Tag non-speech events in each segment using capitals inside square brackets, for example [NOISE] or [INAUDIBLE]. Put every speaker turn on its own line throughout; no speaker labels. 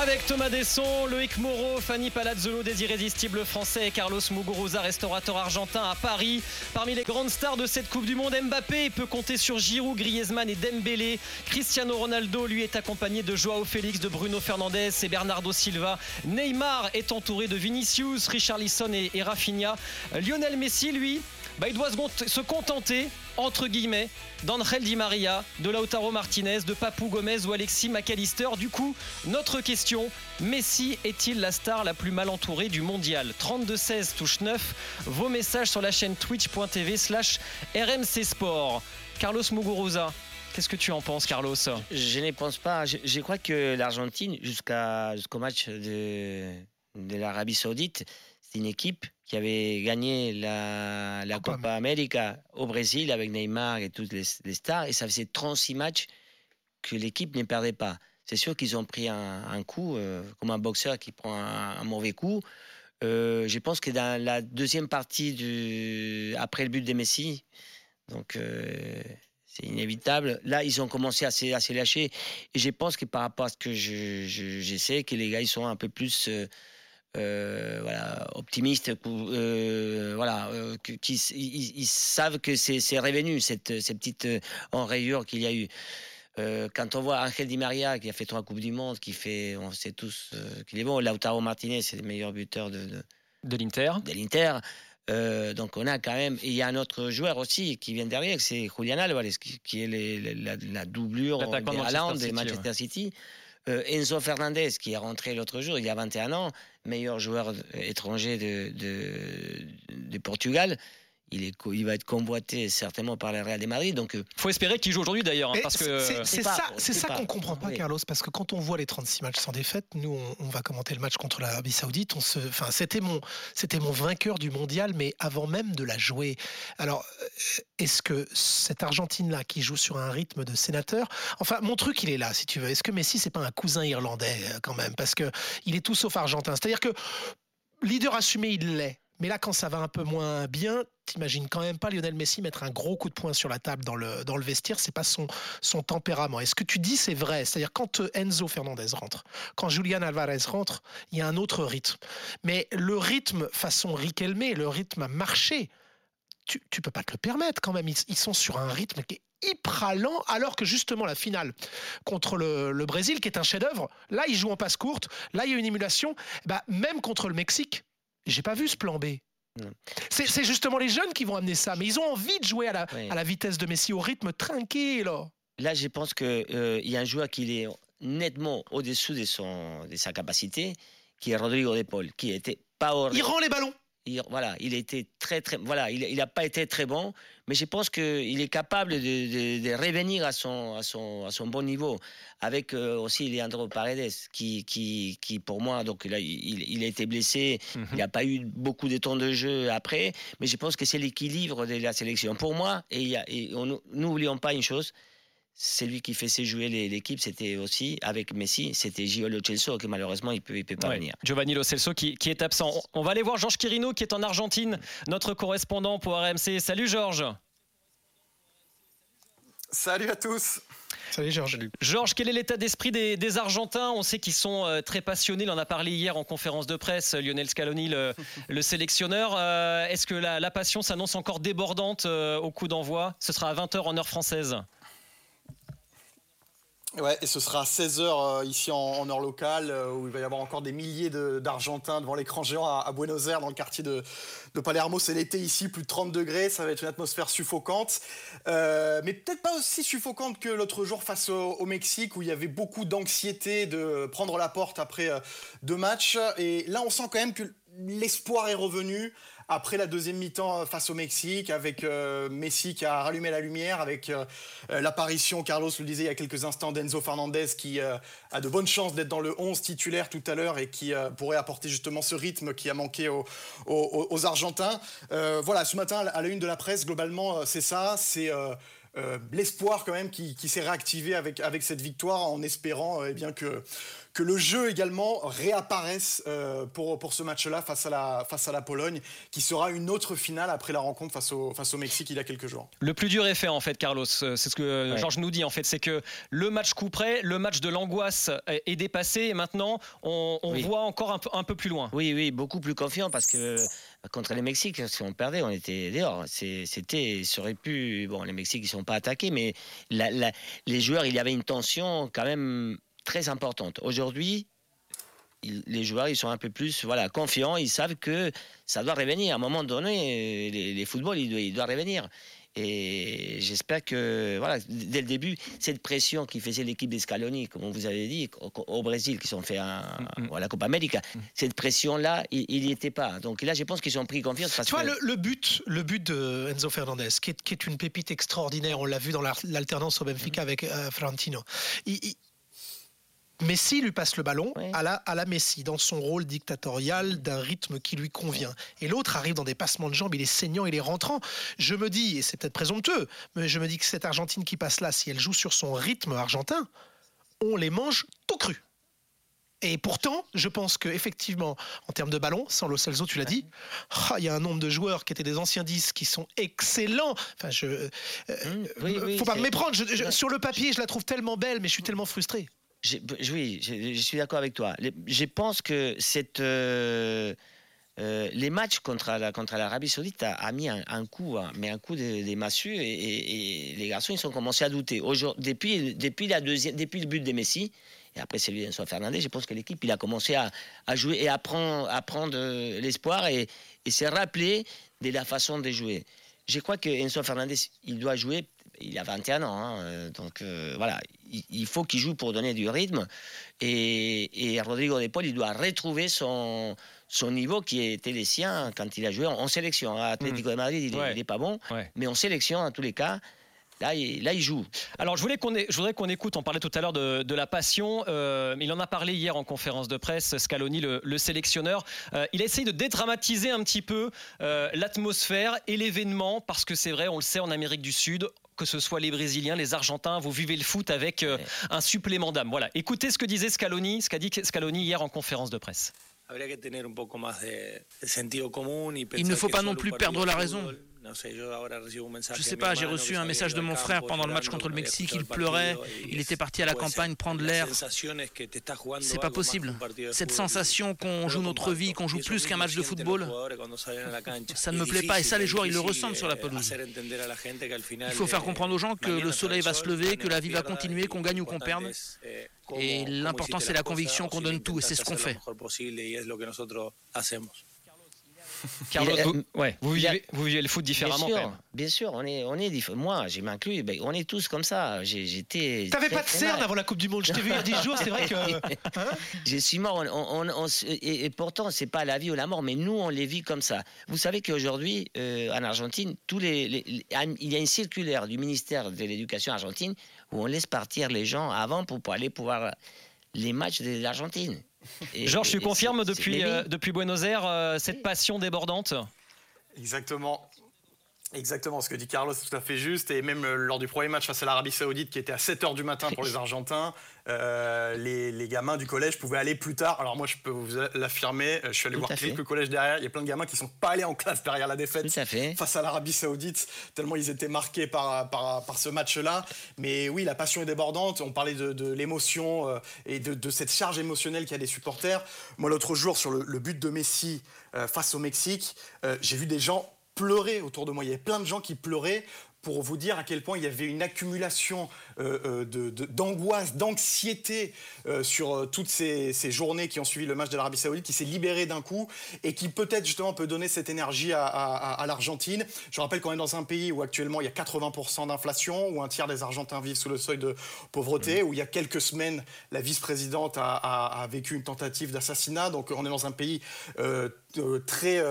Avec Thomas Desson, Loïc Moreau, Fanny Palazzolo des Irrésistibles Français Carlos Muguruza, restaurateur argentin à Paris. Parmi les grandes stars de cette Coupe du Monde, Mbappé peut compter sur Giroud, Griezmann et Dembélé. Cristiano Ronaldo, lui, est accompagné de Joao Félix, de Bruno Fernandes et Bernardo Silva. Neymar est entouré de Vinicius, Richarlison et, et Rafinha. Lionel Messi, lui, bah, il doit se contenter, entre guillemets, d'Angel Di Maria, de Lautaro Martinez, de Papou Gomez ou Alexis McAllister. Du coup, notre question, Messi est-il la star la plus mal entourée du mondial? 32-16 touche 9. Vos messages sur la chaîne twitch.tv slash RMC Sport. Carlos Muguruza, Qu'est-ce que tu en penses, Carlos?
Je ne pense pas. Je, crois que l'Argentine, jusqu'à, jusqu'au match de, de l'Arabie Saoudite, c'est une équipe qui avait gagné la, la Copa América au Brésil avec Neymar et toutes les, stars. Et ça faisait 36 matchs que l'équipe ne perdait pas. C'est sûr qu'ils ont pris un, coup, euh, comme un boxeur qui prend un, mauvais coup. Euh, je pense que dans la deuxième partie, du, après le but de Messi, donc euh, c'est inévitable. Là, ils ont commencé à se, lâcher. Et je pense que par rapport à ce que je, je, sais, que les gars, ils sont un peu plus euh, voilà, optimistes, euh, voilà, euh, qui ils, savent que c'est revenu cette, cette petite enrayure qu'il y a eu. quand on voit Angel Di Maria qui a fait trois coupes du monde, qui fait, on sait tous qu'il est bon. Lautaro Martinez, c'est le meilleur buteur de de,
de l'Inter.
De l'Inter. donc on a quand même, il y a un autre joueur aussi qui vient derrière, c'est Julian Alvarez, qui, est la, doublure de Manchester City. Enzo Fernandez, qui est rentré l'autre jour, il y a 21 ans, meilleur joueur étranger de, de Portugal il, est, il va être convoité certainement par le Real de Madrid. Donc,
euh, faut espérer qu'il joue aujourd'hui d'ailleurs, hein,
parce que c'est ça, c'est ça qu'on comprend pas, Carlos, parce que quand on voit les 36 matchs sans défaite, nous on, va commenter le match contre l'Arabie Saoudite. On se, enfin, c'était mon, c'était mon vainqueur du mondial, mais avant même de la jouer. Alors, euh, est-ce que cette Argentine là qui joue sur un rythme de sénateur, enfin, mon truc il est là, si tu veux. Est-ce que Messi c'est pas un cousin irlandais euh, quand même, parce que il est tout sauf argentin. C'est-à-dire que leader assumé, il l'est. Mais là, quand ça va un peu moins bien, t'imagines quand même pas Lionel Messi mettre un gros coup de poing sur la table dans le, dans le vestiaire, c'est pas son, son tempérament. est ce que tu dis, c'est vrai? C'est-à-dire, quand euh, Enzo Fernandez rentre, quand Julian Alvarez rentre, il y a un autre rythme. Mais le rythme façon Riquelme, le rythme à marcher, tu, tu peux pas te le permettre quand même. Ils, sont sur un rythme qui est hyper lent, alors que justement la finale contre le, le Brésil, qui est un chef-d'œuvre, là ils jouent en passe courte, là il y a une émulation. Bah, même contre le Mexique, j'ai pas vu ce plan B. C'est justement les jeunes qui vont amener ça, mais ils ont envie de jouer à la, à la vitesse de Messi, au rythme trinqué. Là,
là je pense qu'il euh, y a un joueur qui est nettement au-dessous de, son, de sa capacité, qui est Rodrigo De Paul, qui était pas
Il rend les ballons
il, voilà, il était très très voilà, il n'a pas été très bon, mais je pense qu'il est capable de, revenir à son, à son, à son bon niveau. Avec euh, aussi Leandro Paredes, qui, qui, qui pour moi, donc là, il, il a été blessé, mhm. il n'a pas eu beaucoup de temps de jeu après, mais je pense que c'est l'équilibre de la sélection. Pour moi, et, et n'oublions pas une chose, c'est lui qui faisait jouer l'équipe, c'était aussi avec Messi, c'était Gio Lo Celso qui malheureusement il peut, il peut pas venir.
Giovanni Lo Celso qui, est absent. On va aller voir Georges Quirino qui est en Argentine, notre correspondant pour RMC. Salut Georges.
Salut à tous.
Salut Georges.
Georges, quel est l'état d'esprit des, Argentins? On sait qu'ils sont euh, très passionnés. Il en a parlé hier en conférence de presse, Lionel Scaloni, [LAUGHS] le, sélectionneur. Euh, est-ce que la, passion s'annonce encore débordante euh, au coup d'envoi? Ce sera à 20h en heure française.
Ouais, et ce sera à 16h euh, ici en, heure locale, euh, où il va y avoir encore des milliers d'Argentins devant l'écran géant à, Buenos Aires, dans le quartier de, Palermo. C'est l'été ici, plus de 30 degrés, ça va être une atmosphère suffocante. Euh, mais peut-être pas aussi suffocante que l'autre jour face au, au, Mexique, où il y avait beaucoup d'anxiété de prendre la porte après deux matchs. Et là, on sent quand même que l'espoir est revenu après la deuxième mi-temps euh, face au Mexique, avec euh, Messi qui a rallumé la lumière, avec euh, l'apparition, Carlos le disait il y a quelques instants, d'Enzo Fernandez qui a de bonnes chances d'être dans le 11 titulaire tout à l'heure et qui pourrait apporter justement ce rythme qui a manqué aux, Argentins. voilà, ce matin, à la une de la presse, globalement, c'est ça, c'est... l'espoir quand même qui, s'est réactivé avec, avec cette victoire en espérant eh bien que, que le jeu également réapparaisse pour, pour ce match-là face, à la, face à la Pologne, qui sera une autre finale après la rencontre face au, face au Mexique il y a quelques jours.
Le plus dur est fait en fait, Carlos. C'est ce que Georges nous dit en fait, c'est que le match coup près, le match de l'angoisse est dépassé et maintenant on, voit encore un peu, un peu plus loin.
Oui, oui, beaucoup plus confiant parce que contre les Mexiques, si on perdait, on était dehors. C'était, aurait pu. Bon, les Mexiques, ils sont pas attaqués, mais les joueurs, il y avait une tension quand même très importante. Aujourd'hui, les joueurs, ils sont un peu plus voilà, confiants, ils savent que ça doit revenir. À un moment donné, les, les footballs, doivent, ils doivent revenir. Et j'espère que, voilà, dès le début, cette pression qui faisait l'équipe d'Escaloni, comme vous avez dit, au, Brésil, qui sont fait un, mm, mm. à la Copa América, mm. cette pression-là, il n'y était pas. Donc là, je pense qu'ils ont pris confiance.
tu vois, le, but, le but de Enzo Fernandez, qui est, qui est une pépite extraordinaire, on l'a vu dans l'alternance au Benfica avec euh, Frantino. il, Messi lui passe le ballon à, la, à la Messi, dans son rôle dictatorial d'un rythme qui lui convient. Et l'autre arrive dans des passements de jambes, il est saignant, il est rentrant. Je me dis, et c'est peut-être présomptueux, mais je me dis que cette Argentine qui passe là, si elle joue sur son rythme argentin, on les mange tout cru. Et pourtant, je pense qu'effectivement, en termes de ballon, sans Lo Celso, tu l'as dit, ah, il y a un nombre de joueurs qui étaient des anciens 10 qui sont excellents. Enfin, je, euh, mmh, faut pas me méprendre. sur le papier, je la trouve tellement belle, mais je suis tellement frustré
oui, je, suis d'accord avec toi. je pense que cette, euh, euh, les matchs contre la, contre l'Arabie Saoudite a, mis un, coup, hein, mais un coup des de massues et, les garçons ils ont commencé à douter. Depuis, depuis, la deuxième, depuis le but de Messi et après celui d'Enzo Fernandez, je pense que l'équipe il a commencé à, jouer et à prendre, euh, l'espoir et, et s'est rappelé de la façon de jouer. Je crois que Enzo Fernandez il doit jouer il a 21 ans, hein, donc voilà, il, faut qu'il joue pour donner du rythme. Et, et Rodrigo De Paul, il doit retrouver son, son niveau qui était le sien quand il a joué en, sélection. À Atlético de Madrid, il n'est pas bon, mais en sélection, en tous les cas, Là il, là, il, joue.
Alors, je, voulais qu'on je voudrais qu'on écoute, on parlait tout à l'heure de, de, la passion. Euh, il en a parlé hier en conférence de presse, Scaloni, le, le sélectionneur. il a essayé de dédramatiser un petit peu l'atmosphère et l'événement, parce que c'est vrai, on le sait, en Amérique du Sud, que ce soit les Brésiliens, les Argentins, vous vivez le foot avec euh, un supplément d'âme. Voilà, écoutez ce que disait Scaloni, ce qu'a dit Scaloni hier en conférence de presse.
Il ne faut pas non plus perdre la raison. Je ne sais pas, j'ai reçu un message de mon frère pendant le match contre le Mexique. Il pleurait, il était parti à la campagne prendre l'air. C'est pas possible. Cette sensation qu'on joue notre vie, qu'on joue plus qu'un match de football, ça ne me plaît pas. Et ça, les joueurs, ils le ressentent sur la pelouse. Il faut faire comprendre aux gens que le soleil va se lever, que la vie va continuer, qu'on gagne ou qu'on perde. Et l'important, c'est la conviction qu'on donne tout, et c'est ce qu'on fait.
Carlos, vous, ouais, vous, vivez, vous, vivez, le foot différemment
bien
sûr, quand même.
Bien sûr, on est, on est moi, j'ai m'inclus, ben, on est tous comme ça. J'étais.
T'avais pas de cerne avant la Coupe du Monde, je t'ai vu il y a 10 jours, c'est vrai que. [LAUGHS]
Hein je suis mort, on, on, et, et, pourtant, c'est pas la vie ou la mort, mais nous, on les vit comme ça. Vous savez qu'aujourd'hui, euh, en Argentine, tous les, les, il y a une circulaire du ministère de l'Éducation argentine où on laisse partir les gens avant pour, pour aller pouvoir les matchs de l'Argentine.
Georges, tu confirmes depuis, euh, depuis Buenos Aires euh, cette passion débordante?
Exactement. Exactement, ce que dit Carlos, c'est tout à fait juste. Et même euh, lors du premier match face à l'Arabie Saoudite, qui était à 7h du matin pour les [LAUGHS] Argentins, euh, les, gamins du collège pouvaient aller plus tard. Alors moi, je peux vous l'affirmer, euh, je suis allé voir quelques collèges derrière. Il y a plein de gamins qui sont pas allés en classe derrière la défaite face à l'Arabie Saoudite, tellement ils étaient marqués par, par, par ce match-là. Mais oui, la passion est débordante. On parlait de, l'émotion et de, cette charge émotionnelle qu'il y a des supporters. Moi, l'autre jour, sur le, but de Messi face au Mexique, j'ai vu des gens pleurer autour de moi. Il y avait plein de gens qui pleuraient pour vous dire à quel point il y avait une accumulation euh, euh, d'angoisse, d'anxiété euh, sur toutes ces, journées qui ont suivi le match de l'Arabie Saoudite, qui s'est libéré d'un coup et qui peut-être justement peut donner cette énergie à, l'Argentine. Je rappelle qu'on est dans un pays où actuellement il y a 80% d'inflation, où un tiers des Argentins vivent sous le seuil de pauvreté, mmh. où il y a quelques semaines la vice-présidente a, vécu une tentative d'assassinat. Donc on est dans un pays très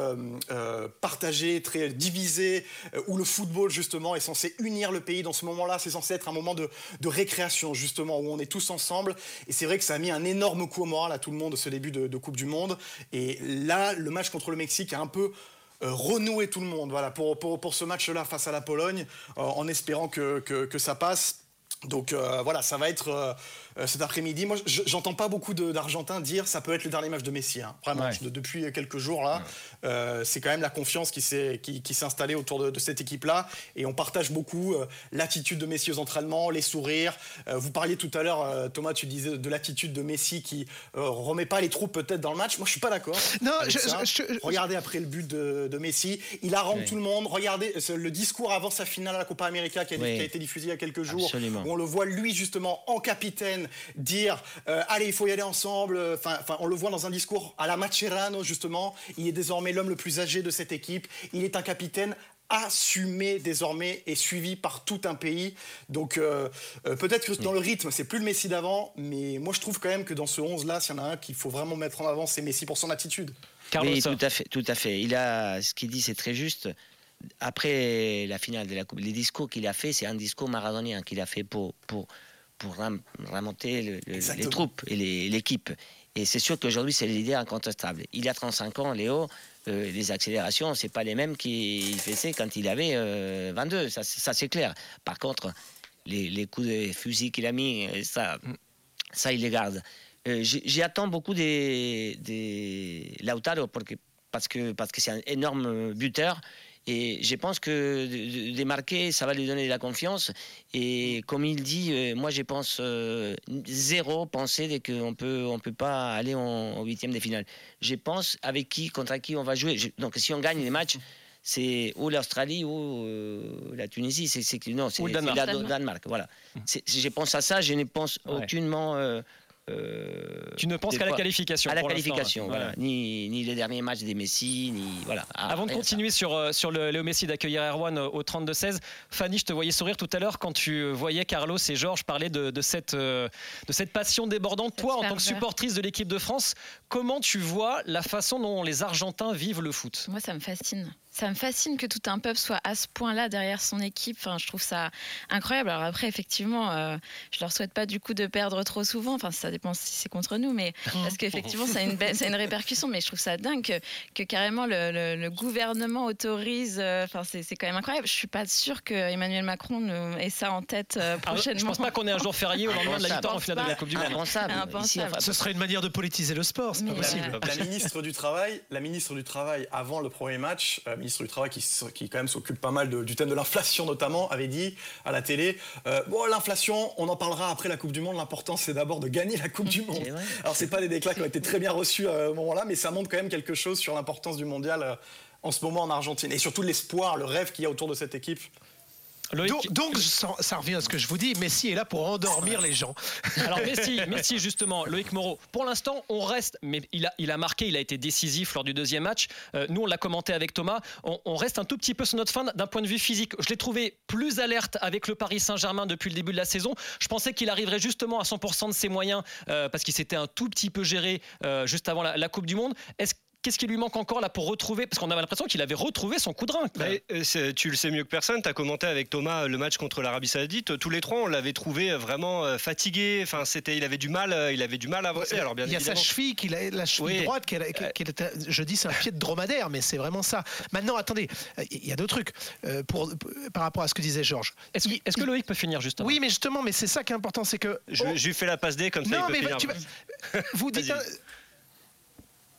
partagé, très divisé, où le football justement est censé unir le pays. Dans ce moment-là, c'est censé être un moment de, récréation, justement, où on est tous ensemble. Et c'est vrai que ça a mis un énorme coup au moral à tout le monde ce début de, Coupe du Monde. Et là, le match contre le Mexique a un peu euh, renoué tout le monde voilà, pour, pour, ce match-là face à la Pologne, euh, en espérant que, que, ça passe. Donc voilà, ça va être euh, cet après-midi. Moi, j'entends pas beaucoup d'Argentins dire ça peut être le dernier match de Messi. Hein. Vraiment, depuis quelques jours là, euh, c'est quand même la confiance qui s'est qui, installée autour de, cette équipe-là, et on partage beaucoup euh, l'attitude de Messi aux entraînements, les sourires. vous parliez tout à l'heure, Thomas, tu disais de l'attitude de Messi qui remet pas les troupes peut-être dans le match. Moi, je suis pas d'accord. [LAUGHS] Non, regardez après le but de, Messi, il harangue tout le monde. Regardez le discours avant sa finale à la Copa América qui a, été diffusé il y a quelques jours, où on le voit lui justement en capitaine dire euh, allez, il faut y aller ensemble. Enfin, on le voit dans un discours à la Macerano, justement. Il est désormais l'homme le plus âgé de cette équipe. Il est un capitaine assumé désormais et suivi par tout un pays. Donc euh, euh, peut-être que dans le rythme, c'est plus le Messi d'avant, mais moi je trouve quand même que dans ce 11-là, s'il y en a un qu'il faut vraiment mettre en avant, c'est Messi pour son attitude.
oui, tout à fait, tout à fait. Il a ce qu'il dit, c'est très juste. Après la finale de la Coupe, les discours qu'il a fait, c'est un discours maradonien qu'il a fait pour, pour pour remonter les troupes et l'équipe. Et c'est sûr qu'aujourd'hui, c'est l'idée incontestable. Il y a 35 ans, Léo, euh, les accélérations, c'est pas les mêmes qu'il faisait quand il avait 22, euh, ça, ça c'est clair. Par contre, les, coups de fusil qu'il a mis, euh, ça, ça, il les garde. J'y attends beaucoup des, des Lautaro parce que parce que c'est un énorme buteur et je pense que de, marquer, ça va lui donner de la confiance. Et comme il dit, euh, moi je pense euh, zéro penser qu'on peut on peut pas aller en, huitième de finale. Je pense avec qui, contre qui on va jouer. donc si on gagne les matchs, c'est ou l'Australie ou euh, la Tunisie. C'est non, c'est le Danemark. Voilà. Je pense à ça. Je ne pense aucunement
euh, tu ne penses qu'à la qualification
À la qualification, voilà. Ni, ni, les derniers matchs des Messi, ni voilà.
Ah, Avant de continuer sur, euh, sur le Léo Messi d'accueillir Erwan au 32-16, Fanny, je te voyais sourire tout à l'heure quand tu voyais Carlos et Georges parler de, de cette, euh, de cette passion débordante. Toi, en tant que supportrice de l'équipe de France, comment tu vois la façon dont les Argentins vivent le foot?
Moi, ça me fascine ça me fascine que tout un peuple soit à ce point-là derrière son équipe. Enfin, je trouve ça incroyable. Alors après, effectivement, euh, je leur souhaite pas du coup de perdre trop souvent. Enfin, ça dépend si c'est contre nous, mais parce qu'effectivement, ça a une, une répercussion. Mais je trouve ça dingue que, carrément le, gouvernement autorise. Euh, enfin, c'est quand même incroyable. Je suis pas sûre que Emmanuel Macron ait ça en tête euh, ah, prochainement. je
pense pas qu'on ait un jour férié au lendemain de la victoire en finale de la Coupe du Monde.
Ce serait une manière de politiser le sport. C'est pas possible.
La ministre du travail, la ministre du travail avant le premier match ministre du Travail, qui, qui quand même s'occupe pas mal du thème de l'inflation notamment, avait dit à la télé euh, Bon, l'inflation, on en parlera après la Coupe du Monde. L'important, c'est d'abord de gagner la Coupe du [LAUGHS] Monde. Alors, c'est pas des déclats qui ont été très bien reçus à ce moment-là, mais ça montre quand même quelque chose sur l'importance du mondial euh, en ce moment en Argentine. Et surtout l'espoir, le rêve qu'il y a autour de cette équipe.
Donc, ça, revient à ce que je vous dis, Messi est là pour endormir les gens. [LAUGHS]
Alors Messi, [LAUGHS] Messi justement, Loïc Moreau, pour l'instant on reste, mais il a, il a marqué, il a été décisif lors du deuxième match. Euh, nous on l'a commenté avec Thomas, on, reste un tout petit peu sur notre fin d'un point de vue physique. Je l'ai trouvé plus alerte avec le Paris Saint-Germain depuis le début de la saison. Je pensais qu'il arriverait justement à 100% de ses moyens euh, parce qu'il s'était un tout petit peu géré euh, juste avant la, la Coupe du Monde. Est-ce Qu'est-ce qui lui manque encore là pour retrouver Parce qu'on avait l'impression qu'il avait retrouvé son coup de rein.
Euh, tu le sais mieux que personne. Tu as commenté avec Thomas le match contre l'Arabie Saoudite. Tous les trois, on l'avait trouvé vraiment euh, fatigué. Enfin, c'était, il avait du mal, euh, il avait du mal à avancer. Alors bien
il y a
sa
cheville, qu'il a la cheville droite, qui je dis c'est un pied de dromadaire, mais c'est vraiment ça. Maintenant, attendez, il y a deux trucs pour, par rapport à ce que disait Georges.
Est-ce, que Loïc peut finir justement?
Oui, mais justement, mais c'est ça qui est important, c'est que
je, lui fais la passe D comme ça. il peut finir.
vous [LAUGHS] dites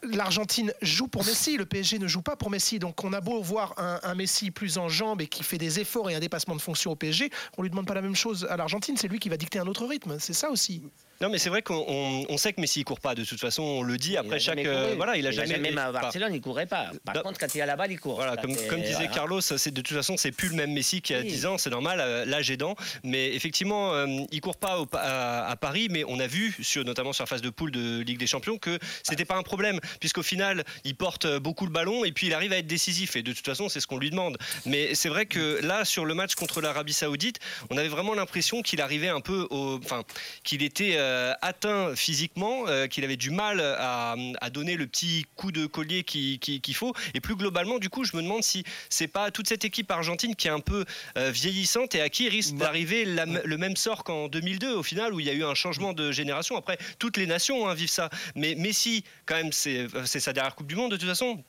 l'Argentine joue pour Messi, le PSG ne joue pas pour Messi. Donc on a beau voir un, Messi plus en jambes et qui fait des efforts et un dépassement de fonction au PSG, on lui demande pas la même chose à l'Argentine. C'est lui qui va dicter un autre rythme. C'est ça aussi.
Non, mais c'est vrai qu'on sait que Messi ne court pas. De toute façon, on le dit après chaque. Euh,
voilà, il a jamais. Même à Barcelone, il courait pas. Par contre, quand il a la balle, il court.
Voilà, comme, disait Carlos, c'est de toute façon, c'est plus le même Messi qui a 10 ans. C'est normal, euh, l'âge aidant. Mais effectivement, euh, il court pas à, Paris, mais on a vu, sur, notamment sur la phase de poule de Ligue des Champions, que c'était pas un problème, puisqu'au final, il porte beaucoup le ballon et puis il arrive à être décisif. Et de toute façon, c'est ce qu'on lui demande. Mais c'est vrai que là, sur le match contre l'Arabie Saoudite, on avait vraiment l'impression qu'il arrivait un peu, au, enfin, qu'il était atteint physiquement, euh, qu'il avait du mal à, donner le petit coup de collier qu'il faut. Et plus globalement, du coup, je me demande si c'est pas toute cette équipe argentine qui est un peu euh, vieillissante et à qui risque bah, d'arriver le même sort qu'en 2002, au final, où il y a eu un changement de génération. Après, toutes les nations hein, vivent ça. Mais Messi, quand même, c'est sa dernière Coupe du Monde, de toute façon.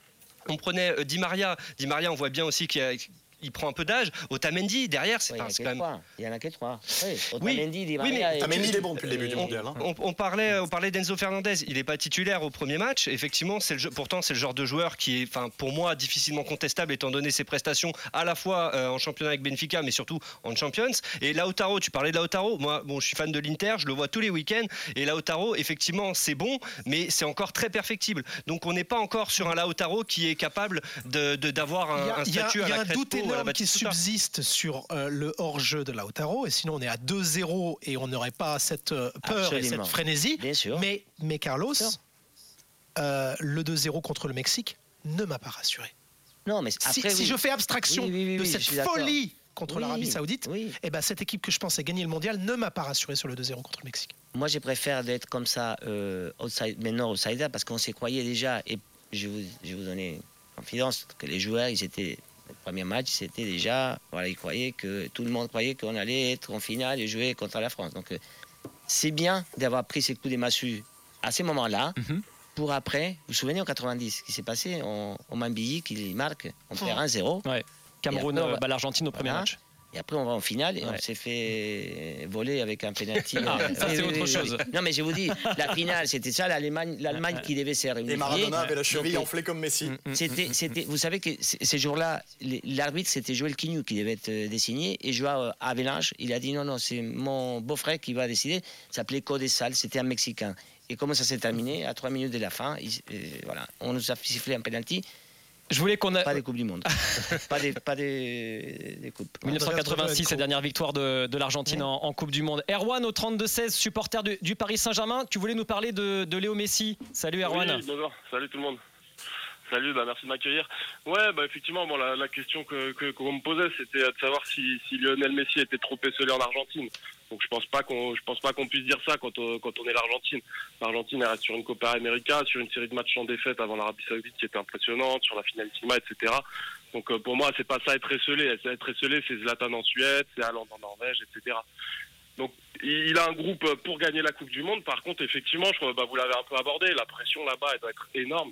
On prenait euh, Di Maria. Di Maria, on voit bien aussi qu'il y a il prend un peu d'âge. Otamendi derrière, c'est
quand
même.
Il y en a que trois.
Oui, Otamendi, Di Maria. Otamendi, il est bon depuis le début du mondial.
Hein. On, parlait, on parlait d'Enzo Fernandez. Il n'est pas titulaire au premier match. Effectivement, c'est le pourtant c'est le genre de joueur qui est, enfin, pour moi, difficilement contestable étant donné ses prestations à la fois euh, en championnat avec Benfica, mais surtout en Champions. Et Lautaro, tu parlais de Lautaro. Moi, bon, je suis fan de l'Inter, je le vois tous les week-ends. Et Lautaro, effectivement, c'est bon, mais c'est encore très perfectible. Donc, on n'est pas encore sur un Lautaro qui est capable d'avoir un, statut
à
la
Il y a un doute énorme qui subsiste sur euh, le hors-jeu de Lautaro. Et sinon, on est à 2-0 et on n'aurait pas cette euh, peur et cette frénésie. Mais, mais Carlos, euh, le 2-0 contre le Mexique ne m'a pas rassuré.
Non, mais
si, je fais abstraction de cette folie contre l'Arabie Saoudite, eh ben, cette équipe que je pensais gagner le mondial ne m'a pas rassuré sur le 2-0 contre le Mexique.
Moi, je préfère d'être comme ça, euh, maintenant outsider, parce qu'on s'y croyait déjà. Et je vous, je vous donner confidence que les joueurs, ils étaient premier match, c'était déjà, voilà, ils croyaient que tout le monde croyait qu'on allait être en finale et jouer contre la France. Donc, euh, c'est bien d'avoir pris ces coups des massues à ces moments-là. Mhm. Pour après, vous vous souvenez en 90, ce qui s'est passé en, en Mambilly, qu'il marque, on perd 1-0.
Ouais. Cameroun, bat l'Argentine au premier match.
Et après, on va en finale et on s'est fait voler avec un penalty. [LAUGHS]
Ah, ça, c'est autre chose.
Non, mais je vous dis, la finale, c'était ça, l'Allemagne, l'Allemagne qui devait se réunir.
Et Maradona avait la cheville enflée comme Messi. Mm,
mm, c'était, c'était, vous savez que ces jours-là, l'arbitre, c'était Joël Quignou qui devait être euh, désigné. Et Joao Avalanche, il a dit non, non, c'est mon beau-frère qui va décider. Ça s'appelait Codesal, c'était un Mexicain. Et comment ça s'est terminé? À trois minutes de la fin, euh, voilà, on nous a sifflé un penalty.
Je voulais qu'on a...
Pas des Coupes du Monde. [LAUGHS] pas des, pas des, des Coupes.
1986, la dernière victoire de, de l'Argentine en, Coupe du Monde. Erwan, au 32-16, supporter du, Paris Saint-Germain, tu voulais nous parler de, de Léo Messi. Salut Erwan.
Oui, bonjour, salut tout le monde. Salut, bah merci de m'accueillir. Ouais, bah effectivement, bon, la, question que qu'on me posait, c'était de savoir si, Lionel Messi était trop esselé en Argentine. Donc je pense pas qu'on je pense pas qu'on puisse dire ça quand on, quand on est l'Argentine. L'Argentine reste sur une Copa América, sur une série de matchs en défaite avant l'Arabie Saoudite qui était impressionnante, sur la finale finalissima, etc. Donc euh, pour moi, c'est pas ça être esselé. Être esselé, c'est Zlatan en Suède, c'est Haaland en Norvège, etc. Donc il a un groupe pour gagner la Coupe du Monde. Par contre, effectivement, je, bah, vous l'avez un peu abordé, la pression là-bas, doit être énorme.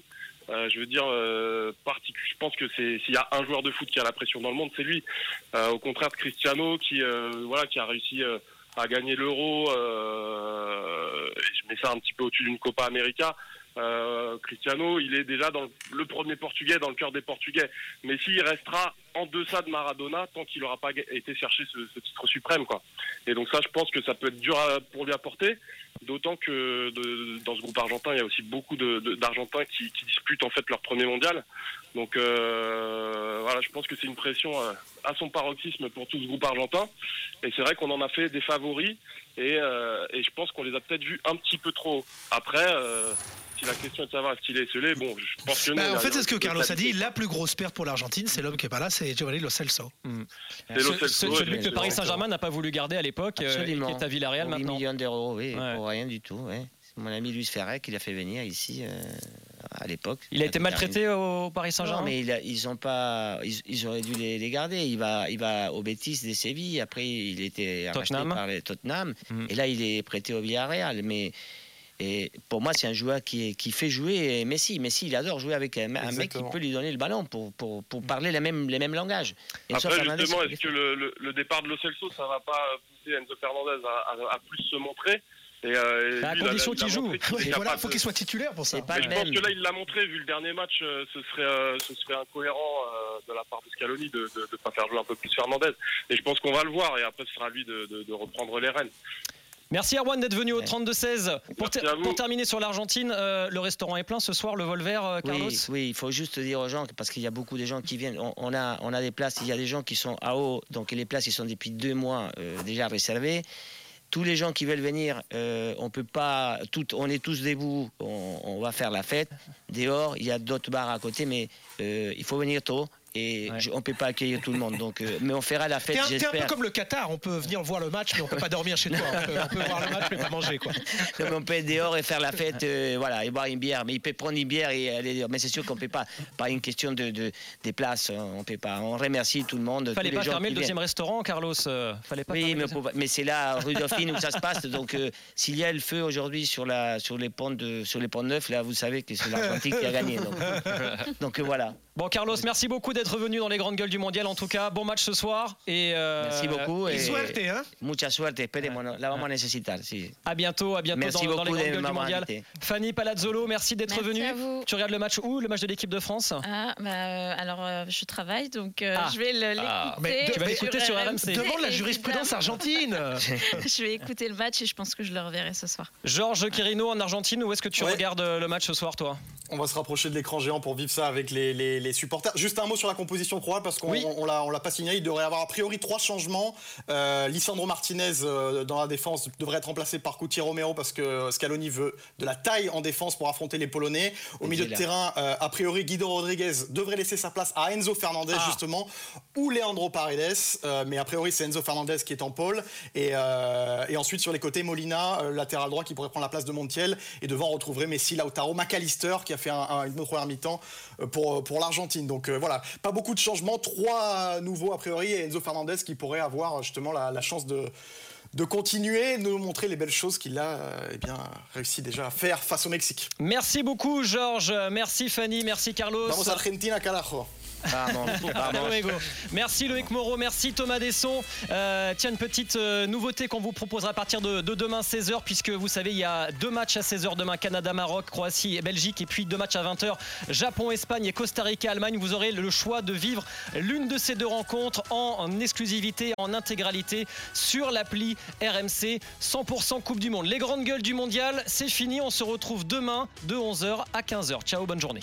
Euh, je veux dire, euh, je pense que c'est s'il y a un joueur de foot qui a la pression dans le monde, c'est lui. Euh, au contraire de Cristiano, qui voilà, qui a réussi à gagner l'Euro. je mets ça un petit peu au-dessus d'une Copa América. Cristiano, il est déjà dans le premier Portugais, dans le cœur des Portugais. Mais s'il restera en deçà de Maradona tant qu'il n'aura pas été chercher ce, titre suprême, quoi. Et donc ça, je pense que ça peut être dur pour lui apporter. D'autant que dans ce groupe argentin, il y a aussi beaucoup d'Argentins qui, disputent en fait leur premier mondial. Donc euh, voilà, je pense que c'est une pression euh, à son paroxysme pour tout ce groupe argentin. Et c'est vrai qu'on en a fait des favoris euh, et je pense qu'on les a peut-être vus un petit peu trop. Après, si la question est de savoir qu'il est scellé, bon, je pense que
bah, en fait, c'est ce que Carlos a dit. La plus grosse perte pour l'Argentine, c'est l'homme qui est pas là, c'est Giovanni Lo Celso.
Mm. celui que Paris Saint-Germain n'a pas voulu garder à l'époque, euh, qui est à Villarreal maintenant.
millions d'euros, oui, pour rien du tout. C'est mon ami Luis Ferret qui l'a fait venir ici. Euh, à l'époque.
Il a été maltraité au Paris Saint-Germain.
Non, mais ils ont pas, ils, auraient dû les, garder. Il va, il va au Betis de Séville. Après, il était Tottenham. par les Tottenham. Mm. Et là, il est prêté au Villarreal. Mais et pour moi, c'est un joueur qui, qui, fait jouer Messi. Messi, il adore jouer avec un, mec qui peut lui donner le ballon pour, pour, pour parler les mêmes, les mêmes langages.
Et Après, justement, est-ce que le, le, départ de Lo Celso, ça va pas pousser Enzo Fernandez à, à, plus se montrer
et euh, à condition qu'il joue.
Il faut qu'il soit titulaire pour ça.
je pense que là, il l'a montré, vu le dernier match, euh, ce serait, euh, ce serait incohérent de la part de Scaloni de ne pas faire jouer un peu plus Fernandez. Et je pense qu'on va le voir, et après, ce sera à lui de, de, de reprendre les rênes.
Merci Erwan d'être venu au 32-16. Pour, pour, terminer sur l'Argentine, euh, le restaurant est plein ce soir, le Volver, euh, Carlos
oui, il faut juste dire aux gens, parce qu'il y a beaucoup de gens qui viennent, on, a, on a des places, il y a des gens qui sont à haut, donc les places, ils sont depuis deux mois euh, déjà réservées. Tous les gens qui veulent venir, on peut pas, tout, on est tous debout, on, on, va faire la fête. Dehors, il y a d'autres bars à côté, mais il faut venir tôt et on ne peut pas accueillir tout le monde. Donc, euh, mais on fera la fête.
C'est un, peu comme le Qatar, on peut venir voir le match, mais on peut pas dormir chez toi. On peut, voir le match, mais pas manger. Quoi.
on peut être dehors et faire la fête, euh, voilà, et boire une bière. Mais il peut prendre une bière et aller dehors. Mais c'est sûr qu'on ne peut pas. Pas une question de, des places, hein, on peut pas. On remercie tout le monde.
Fallait pas fermer le deuxième restaurant, Carlos. Euh, fallait pas.
Oui, mais, mais c'est là, rue Dauphine, où ça se passe. Donc, s'il y a le feu aujourd'hui sur la, sur les ponts de, sur les ponts neufs, là, vous savez que c'est l'Argentine qui a gagné. Donc, [LAUGHS] donc voilà.
Bon, Carlos, merci beaucoup d'être venu dans les grandes gueules du mondial. En tout cas, bon match ce soir. Et
Merci beaucoup.
Et, suerte, hein
Mucha suerte. Esperemos, la vamos a necesitar. Sí.
À bientôt, à bientôt dans, dans, les grandes gueules du mondial. Fanny Palazzolo, merci d'être venue. Tu regardes le match où Le match de l'équipe de France?
Ah, bah, Alors, je travaille, donc ah. je vais l'écouter. Ah.
tu vas l'écouter sur RMC.
Demande la jurisprudence argentine. [LAUGHS]
je vais écouter le match et je pense que je le reverrai ce soir.
Georges Quirino en Argentine, où est-ce que tu regardes le match ce soir, toi?
On va se rapprocher de l'écran géant pour vivre ça avec les, supporters. Juste un mot sur la composition croate parce qu'on on, l'a pas signalé. Il devrait y avoir a priori trois changements. Euh, Lisandro Martinez euh, dans la défense devrait être remplacé par Couti Romero parce que Scaloni veut de la taille en défense pour affronter les Polonais. Au milieu de terrain, euh, a priori Guido Rodriguez devrait laisser sa place à Enzo Fernandez ah. justement ou Leandro Paredes. mais a priori c'est Enzo Fernandez qui est en pôle. Et, ensuite sur les côtés Molina, latéral droit qui pourrait prendre la place de Montiel. Et devant on retrouverait Messi, Lautaro, McAllister qui a fait une première mi-temps euh, pour, euh, pour l'Argentine. Donc euh, voilà, pas beaucoup de changements, trois nouveaux a priori et Enzo Fernandez qui pourrait avoir justement la, chance de de continuer, de nous montrer les belles choses qu'il a eh bien, réussi déjà à faire face au Mexique.
Merci beaucoup Georges, merci Fanny, merci Carlos.
Vamos Argentina, carajo. [LAUGHS]
Merci Loïc Moreau, merci Thomas Desson. Euh, tiens, une petite euh, nouveauté qu'on vous proposera à partir de, demain 16h, puisque vous savez, il y a deux matchs à 16h demain Canada-Maroc, Croatie et Belgique, et puis deux matchs à 20h Japon-Espagne et Costa Rica-Allemagne. Vous aurez le choix de vivre l'une de ces deux rencontres en, exclusivité, en intégralité sur l'appli RMC 100% Coupe du Monde. Les grandes gueules du mondial, c'est fini. On se retrouve demain de 11h à 15h. Ciao, bonne journée.